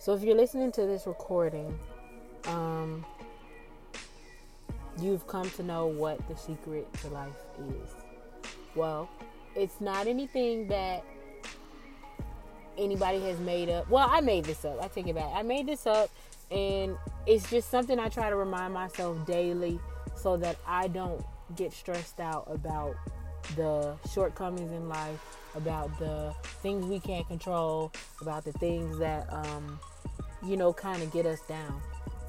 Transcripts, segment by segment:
So if you're listening to this recording, um, you've come to know what the secret to life is. Well, it's not anything that anybody has made up. Well, I made this up. I take it back. I made this up, and it's just something I try to remind myself daily so that I don't get stressed out about the shortcomings in life, about the things we can't control, about the things that, um, you know, kind of get us down.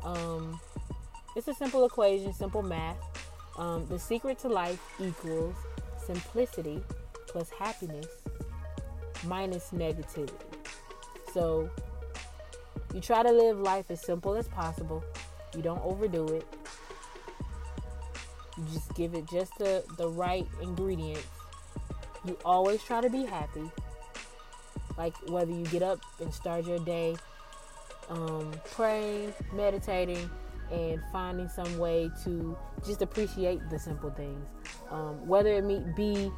Um, it's a simple equation, simple math. Um, the secret to life equals simplicity plus happiness minus negativity. So you try to live life as simple as possible. You don't overdo it. You just give it just the, the right ingredients. You always try to be happy. Like whether you get up and start your day um, praying, meditating, and finding some way to just appreciate the simple things. Um, whether it be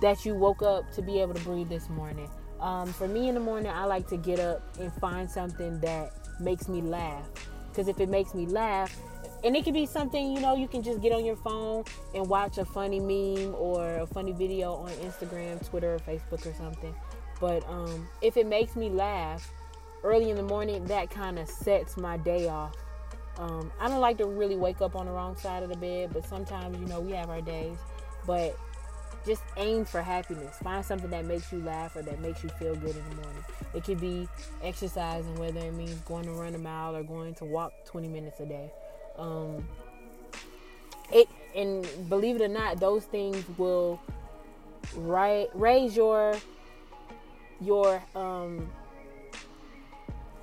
that you woke up to be able to breathe this morning. Um, for me in the morning, I like to get up and find something that makes me laugh. Because if it makes me laugh, and it could be something, you know, you can just get on your phone and watch a funny meme or a funny video on Instagram, Twitter, or Facebook or something. But um, if it makes me laugh early in the morning, that kind of sets my day off. Um, I don't like to really wake up on the wrong side of the bed, but sometimes, you know, we have our days. But just aim for happiness. Find something that makes you laugh or that makes you feel good in the morning. It could be exercising, whether it means going to run a mile or going to walk 20 minutes a day. Um, it and believe it or not, those things will right raise your your um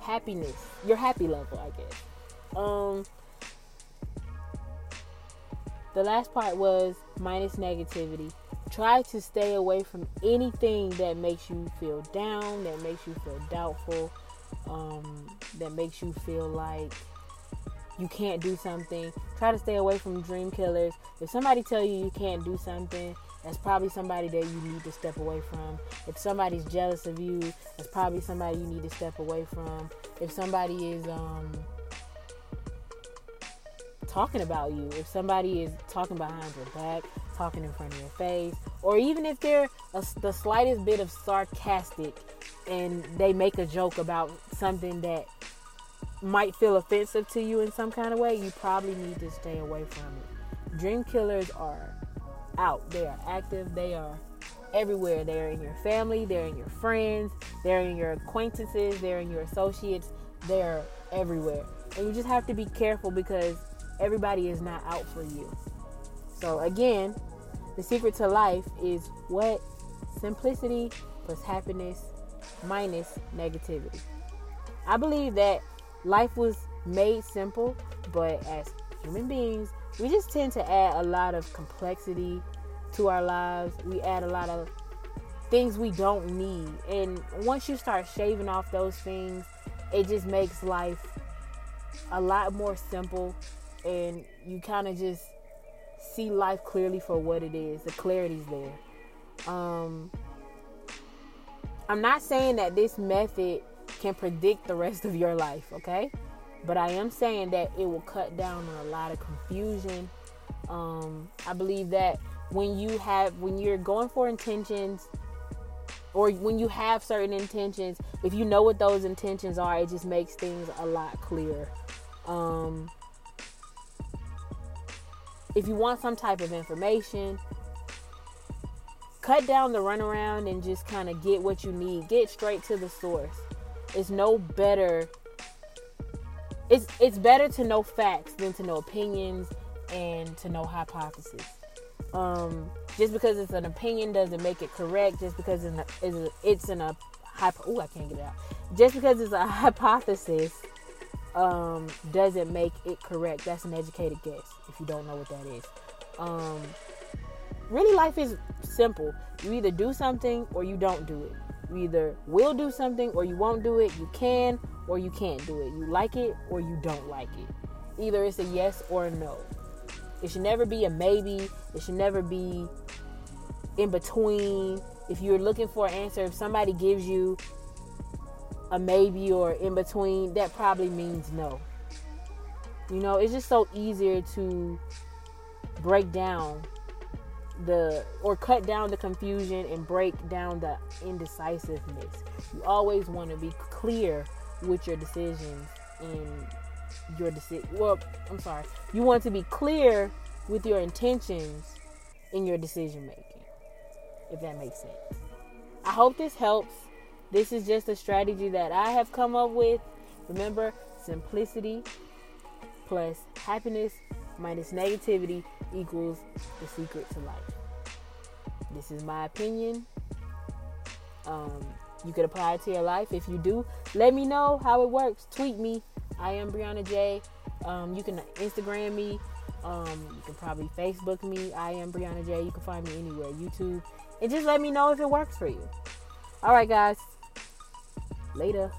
happiness, your happy level, I guess. Um, the last part was minus negativity. Try to stay away from anything that makes you feel down, that makes you feel doubtful, um, that makes you feel like you can't do something. Try to stay away from dream killers. If somebody tell you you can't do something, that's probably somebody that you need to step away from. If somebody's jealous of you, that's probably somebody you need to step away from. If somebody is um, talking about you, if somebody is talking behind your back, talking in front of your face, or even if they're a, the slightest bit of sarcastic and they make a joke about something that might feel offensive to you in some kind of way, you probably need to stay away from it. Dream killers are out, they are active, they are everywhere. They're in your family, they're in your friends, they're in your acquaintances, they're in your associates, they're everywhere. And you just have to be careful because everybody is not out for you. So, again, the secret to life is what? Simplicity plus happiness minus negativity. I believe that life was made simple, but as human beings, we just tend to add a lot of complexity to our lives. We add a lot of things we don't need. And once you start shaving off those things, it just makes life a lot more simple and you kind of just see life clearly for what it is. The clarity's there. Um, I'm not saying that this method can predict the rest of your life, okay? But I am saying that it will cut down on a lot of confusion. Um, I believe that when you have when you're going for intentions or when you have certain intentions, if you know what those intentions are, it just makes things a lot clearer. Um, if you want some type of information, cut down the runaround and just kind of get what you need. Get straight to the source. It's no better. It's it's better to know facts than to know opinions and to know hypotheses. Um, just because it's an opinion doesn't make it correct. Just because it's, a, it's in a hypo. Oh, I can't get it out. Just because it's a hypothesis um, doesn't make it correct. That's an educated guess if you don't know what that is. Um, really, life is simple. You either do something or you don't do it. You either will do something or you won't do it. You can or you can't do it. You like it or you don't like it. Either it's a yes or a no. It should never be a maybe. It should never be in between. If you're looking for an answer, if somebody gives you a maybe or in between, that probably means no. You know, it's just so easier to break down the or cut down the confusion and break down the indecisiveness. You always want to be clear with your decisions and your decision. Well, I'm sorry. You want to be clear with your intentions in your decision making. If that makes sense. I hope this helps. This is just a strategy that I have come up with. Remember, simplicity plus happiness minus negativity equals the secret to life. This is my opinion. Um, you could apply it to your life. If you do, let me know how it works. Tweet me. I am Brianna J. Um, you can Instagram me. Um, you can probably Facebook me. I am Brianna J. You can find me anywhere, YouTube, and just let me know if it works for you. All right, guys. Later.